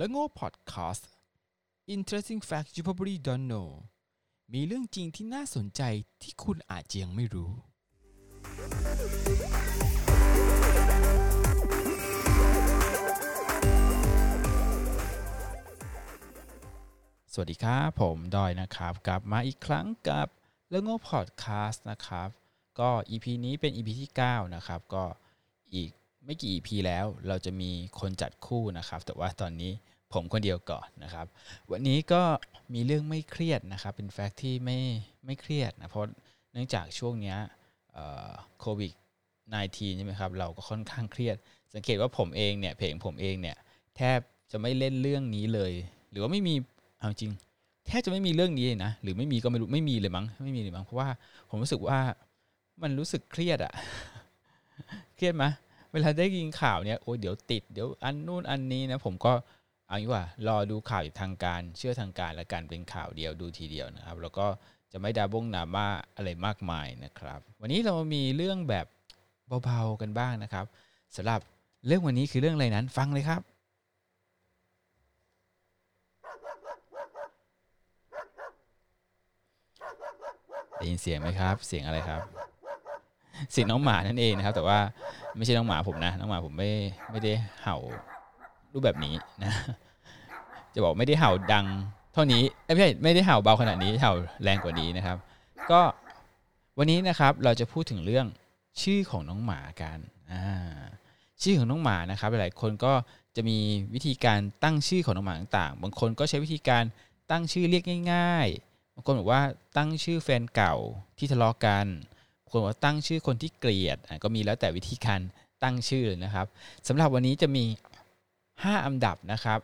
และโง่ Podcast Interesting Facts You Probably Don't Know มีเรื่องจริงที่น่าสนใจที่คุณอาจจะยังไม่รู้ สวัสดีครับ ผมดอยนะครับ กลับมาอีกครั้งกับเรื่องโง่ Podcast นะครับ ก็ EP นี้เป็น EP ที่ 9 นะครับ ก็อีกไม่กี่ EP แล้วเราจะมีคนจัดคู่นะครับ แต่ว่าตอนนี้ ผมคนเดียวก่อนนะครับ วันนี้ก็มีเรื่องไม่เครียดนะครับ เป็นแฟกต์ที่ไม่ไม่เครียดนะเพราะเนื่องจากช่วงเนี้ยโควิด -19 ใช่ไหมครับ เราก็ค่อนข้างเครียด สังเกตว่าผมเองเนี่ยเพลงผมเองเนี่ยแทบจะไม่เล่นเรื่องนี้เลย หรือว่าไม่มีเอาจริงแทบจะไม่มีเรื่องนี้เลยนะหรือไม่มีก็ไม่รู้ไม่มีเลยมั้งไม่มีเลยมั้งเพราะว่าผมรู้สึกว่ามันรู้สึกเครียดอะเครียดไหมเวลาได้ยินข่าวเนี่ยโอ้ยเดี๋ยวติดเดี๋ยวอันนู่นอันนี้นะผมก็ เอางี้ว่ารอดูข่าวทางการเชื่อทางการและการเป็นข่าวเดียวดูทีเดียวนะครับ แล้วก็จะไม่ดาบงนาม่าอะไรมากมายนะครับ วันนี้เรามีเรื่องแบบเบาๆกันบ้างนะครับสำหรับเรื่องวันนี้คือเรื่องอะไรนั้นฟังเลยครับ ได้ยินเสียงไหมครับ เสียงอะไรครับ เสียงน้องหมานั่นเองนะครับ แต่ว่าไม่ใช่น้องหมาผมนะ น้องหมาผมไม่ไม่ได้เห่า รูปแบบนี้นะ จะบอกไม่ได้เห่าดังเท่านี้ไม่ใช่ไม่ได้เห่าเบาขนาดนี้เห่าแรงกว่านี้นะครับ ก็วันนี้นะครับเราจะพูดถึงเรื่องชื่อของน้องหมากันชื่อของน้องหมานะครับ หลายคนก็จะมีวิธีการตั้งชื่อของน้องหมาต่างๆ บางคนก็ใช้วิธีการตั้งชื่อเรียกง่ายๆ บางคนบอกว่าตั้งชื่อแฟนเก่าที่ทะเลาะกันคนว่าตั้งชื่อคนที่เกลียดก็มีแล้วแต่วิธีการตั้งชื่อนะครับสำหรับวันนี้จะมี 5 อันดับนะครับ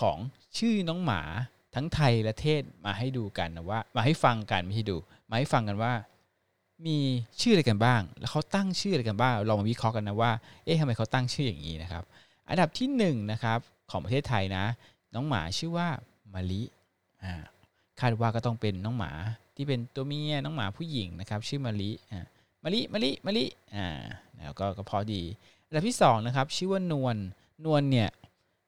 ของชื่อน้องหมาทั้งไทยและเทศมาให้ดูกันนะว่า มาให้ฟังกันไม่ให้ดู มาให้ฟังกันว่า มีชื่ออะไรกันบ้าง แล้วเขาตั้งชื่ออะไรกันบ้างลองมาวิเคราะห์กันนะว่าเอ๊ะทำไมเขาตั้งชื่ออย่างนี้นะครับ อันดับที่1นนะครับของประเทศไทยนะ น้องหมาชื่อว่ามะลิอ่าคาดว่าก็ต้องเป็นน้องหมาที่เป็นตัวเมียน้องหมาผู้หญิงนะครับ ชื่อมะลิอ่ามะลิมะลิมะลิอ่าแล้วก็ก็พอดีอันดับที่2นะครับชื่อว่านวล นวลเนี่ย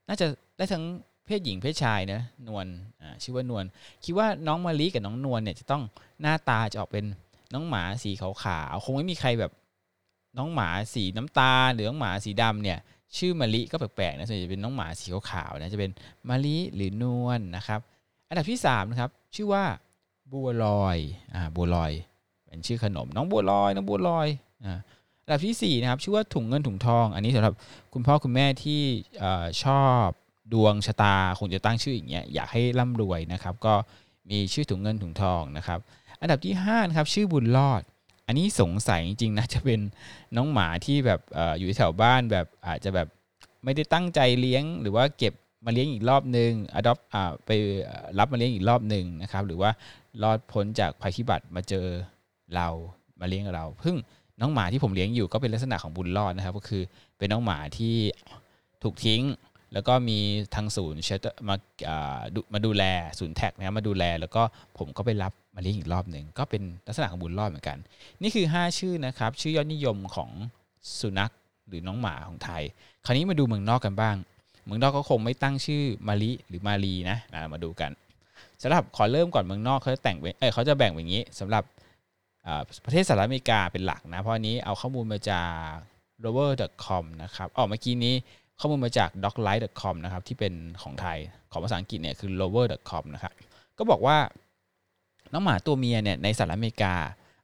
น่าจะได้ทั้งเพศหญิงเพศชายนะนวลอ่าชื่อว่านวลคิดว่าน้องมะลิกับน้องนวลเนี่ยจะต้องหน้าตาจะออกเป็นน้องหมาสีขาวๆคงไม่มีใครแบบน้องหมาสีน้ำตาลหรือน้องหมาสีดำเนี่ยชื่อมะลิก็แปลกๆนะส่วนใหญ่จะเป็นน้องหมาสีขาวๆนะจะเป็นมะลิหรือนวลนะครับอันดับที่3นะครับชื่อว่าบัวลอยอ่าบัวลอย เป็นชื่อขนมน้องบัวลอยน้องบัวลอยอ่า ระดับที่4นะครับชื่อว่าถุงเงินถุงทอง อันนี้สำหรับคุณพ่อคุณแม่ที่ชอบดวงชะตาคงจะตั้งชื่ออย่างเงี้ยอยากให้ร่ำรวยนะครับ ก็มีชื่อถุงเงินถุงทองนะครับ อันดับที่5นะครับชื่อบุญรอด อันนี้สงสัยจริงๆนะจะเป็นน้องหมาที่แบบออยู่แถวบ้านแบบอาจจะแบบไม่ได้ตั้งใจเลี้ยง หรือว่าเก็บมาเลี้ยงอีกรอบหนึ่งอดอปไปรับมาเลี้ยงอีกรอบหนึ่งนะครับ หรือว่ารอดพ้นจากภัยพิบัติมาเจอเรามาเลี้ยงเราเพึ่ง น้องหมาที่ผมเลี้ยงอยู่ก็เป็นลักษณะของบุญรอดนะครับ ก็คือเป็นน้องหมาที่ถูกทิ้ง แล้วก็มีทางศูนย์เชตมามาดูแลศูนย์แท็กนะครับมาดูแล แล้วก็ผมก็ไปรับมาเลี้ยงอีกรอบหนึ่งก็เป็นลักษณะของบุญรอดเหมือนกัน นี่คือ 5 ชื่อนะครับ ชื่อยอดนิยมของสุนัขหรือน้องหมาของไทย คราวนี้มาดูเมืองนอกกันบ้าง เมืองนอกก็คงไม่ตั้งชื่อมาลิหรือมาลีนะมาดูกันสำหรับขอเริ่มก่อนเมืองนอกเขาจะแต่งเอ้เขาจะแบ่งอย่างนี้สำหรับ ประเทศสหรัฐอเมริกาเป็นหลักนะเพราะนี้เอาข้อมูลมาจาก rover.com นะครับออกเมื่อกี้นี้ข้อมูลมาจาก dogilike.com นะครับที่เป็นของไทยของภาษาอังกฤษเนี่ยคือ rover.com นะครับก็บอกว่าน้องหมาตัวเมียเนี่ยในสหรัฐอเมริกา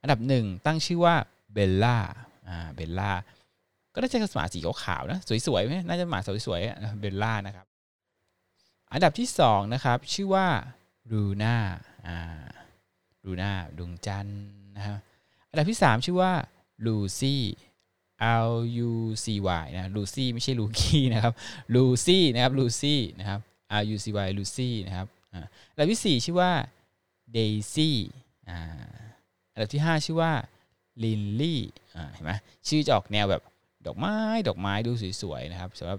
อันดับหนึ่งตั้งชื่อว่าเบลล่าอ่าเบลล่าก็น่าจะหมาสีขาวๆนะสวยๆไหมน่าจะหมาสวยๆเบลล่านะครับอันดับที่2นะครับชื่อว่าลูน่าอ่าลูน่าดวงจันทร์ นะครับอันดับที่ 3 ชื่อว่าลูซี่ L U C Y นะลูซี่ไม่ใช่ลูกี้นะครับลูซี่นะครับลูซี่นะครับ L U C Y ลูซี่นะครับอันดับที่ 4 ชื่อว่าเดซี่อันดับที่ 5 ชื่อว่าลิลลี่เห็นไหมชื่อจะออกแนวแบบดอกไม้ดอกไม้ดูสวยๆนะครับสำหรับ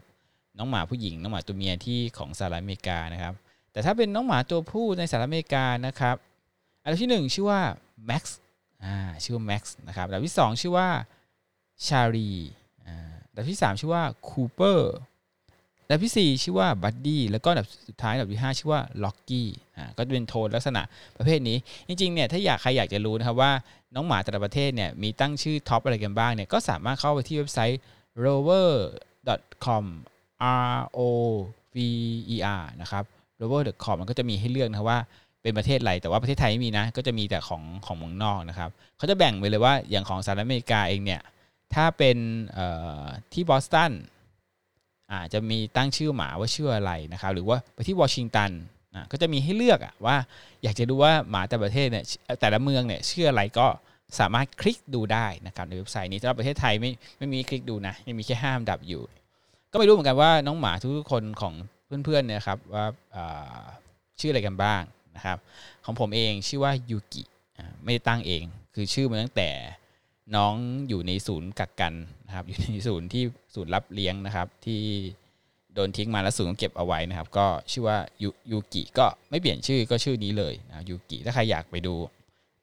น้องหมาผู้หญิง น้องหมาตัวเมียที่ของสหรัฐอเมริกานะครับ แต่ถ้าเป็นน้องหมาตัวผู้ในสหรัฐอเมริกานะครับ อันดับที่ 1 ชื่อว่า Max อ่า ชื่อว่า Max นะครับอันดับที่ 2 ชื่อว่าชาร์ลีอันดับที่ 3 ชื่อว่า Cooper อันดับที่ 4 ชื่อว่าบัดดี้แล้วก็อันดับสุดท้ายอันดับที่ 5 ชื่อว่าร็อกกี้อ่าก็จะเป็นโทนลักษณะประเภทนี้ จริงๆเนี่ยถ้าอยากใครอยากจะรู้นะครับว่าน้องหมาแต่ละประเทศเนี่ยมีตั้งชื่อ top อะไรกันบ้างเนี่ยก็สามารถเข้าไปที่เว็บไซต์ rover.com r o v e r นะครับ rover.com มันก็จะมีให้เลือกนะว่า เป็นประเทศอะไรแต่ว่าประเทศไทยไม่มีนะ ก็จะมีแต่ของของเมืองนอกนะครับเขาจะแบ่งไปเลยว่าอย่างของสหรัฐอเมริกาเองเนี่ยถ้าเป็นที่บอสตันอาจจะมีตั้งชื่อหมาว่าชื่ออะไรนะครับ หรือว่าไปที่วอชิงตันก็จะมีให้เลือกอะว่าอยากจะดูว่าหมาแต่ประเทศเนี่ยแต่ละเมืองเนี่ยชื่ออะไรก็สามารถคลิกดูได้นะครับในเว็บไซต์นี้สำหรับประเทศไทยไม่ไม่มีคลิกดูนะยังมีแค่ห้ามดับอยู่ ก็ไม่รู้เหมือนกันว่าน้องหมาทุกคนของเพื่อนๆเนี่ยครับว่าชื่ออะไรกันบ้าง นะครับของผมเองชื่อว่ายูกิไม่ได้ตั้งเอง คือชื่อมาตั้งแต่น้องอยู่ในศูนย์กักกันนะครับอยู่ในศูนย์ที่ศูนย์รับเลี้ยงนะครับที่โดนทิ้งมาแล้วศูนย์เก็บเอาไว้นะครับ ก็ชื่อว่ายูกิก็ไม่เปลี่ยนชื่อก็ชื่อนี้เลยนะยูกิถ้าใครอยากไปดู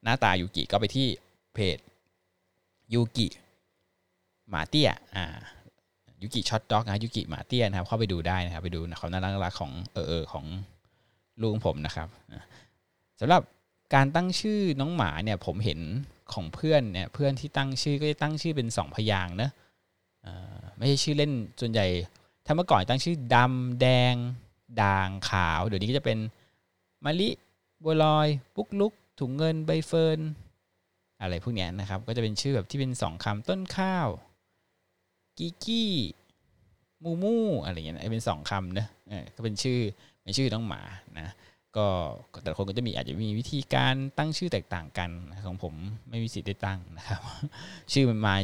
หน้าตายูกิก็ไปที่เพจยูกิหมาเตี้ยอ่ายูกิช็อตด็อกนะยูกิหมาเตี้ยนะครับเข้าไปดูได้นะครับไปดูความน่ารักของเออของ ลุงผมนะครับสำหรับการตั้งชื่อน้องหมาเนี่ยผมเห็นของเพื่อนเนี่ยเพื่อนที่ตั้งชื่อก็จะตั้งชื่อเป็นสองพยางนะไม่ใช่ชื่อเล่นส่วนใหญ่ ถ้าเมื่อก่อนตั้งชื่อดำแดง ด่างขาว เดี๋ยวนี้ก็จะเป็นมะลิบัวลอยปุกลุกถุงเงินใบเฟิร์นอะไรพวกนี้นะครับ ก็จะเป็นชื่อแบบที่เป็นสองคำต้นข้าวกิกี้มูมูอะไรอย่างเงี้ยเป็นสองคำนะก็เป็นชื่อ เป็นชื่อน้องหมานะก็แต่ละคนก็จะมีอาจจะมีวิธีการตั้งชื่อแตกต่างกันของผมไม่มีสิทธิ์ได้ตั้งนะครับ ชื่อมันมา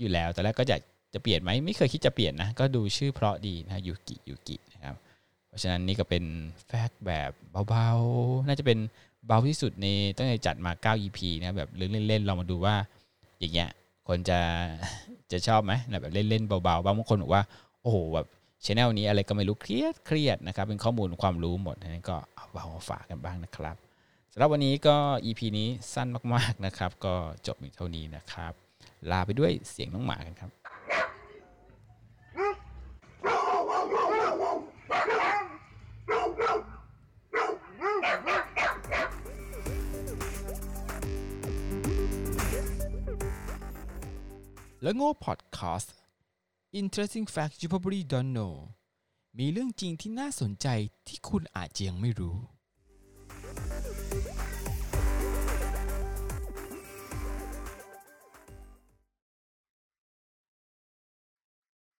อยู่แล้ว แต่แรกก็จะจะเปลี่ยนไหมไม่เคยคิดจะเปลี่ยนนะก็ดูชื่อเพราะดีนะยูกิยูกินะครับ เพราะฉะนั้นนี่ก็เป็นแฟกแบบเบาๆ น่าจะเป็นเบาที่สุดในตั้งแต่จัดมา 9 EP นะแบบเล่นๆเรามาดูว่าอย่างเงี้ยคนจะจะชอบไหมแบบเล่นๆเบาๆบางคนบอกว่า โอ้โหแบบ ชแนลนี้อะไรก็ไม่รู้เครียดเครียดนะครับ เป็นข้อมูลความรู้หมดนั้นก็เอามาฝากกันบ้างนะครับสำหรับวันนี้ก็ EP นี้สั้นมากๆนะครับ ก็จบเท่านี้นะครับ ลาไปด้วยเสียงน้องหมากันครับแล้วโง่พอดคสต์ Interesting Facts You Probably Don't Know มีเรื่องจริงที่น่าสนใจที่คุณอาจจะยังไม่รู้